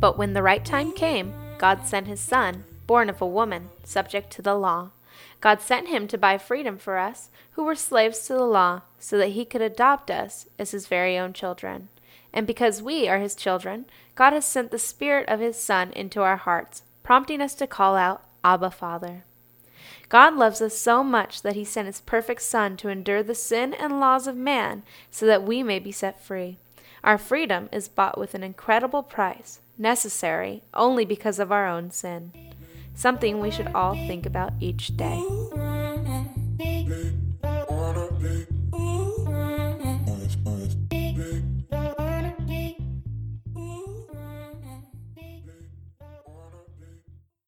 But when the right time came, God sent his Son, born of a woman, subject to the law. God sent him to buy freedom for us, who were slaves to the law, so that he could adopt us as his very own children. And because we are his children, God has sent the Spirit of his Son into our hearts, prompting us to call out, Abba, Father. God loves us so much that he sent his perfect Son to endure the sin and laws of man so that we may be set free. Our freedom is bought with an incredible price, necessary only because of our own sin. Something we should all think about each day.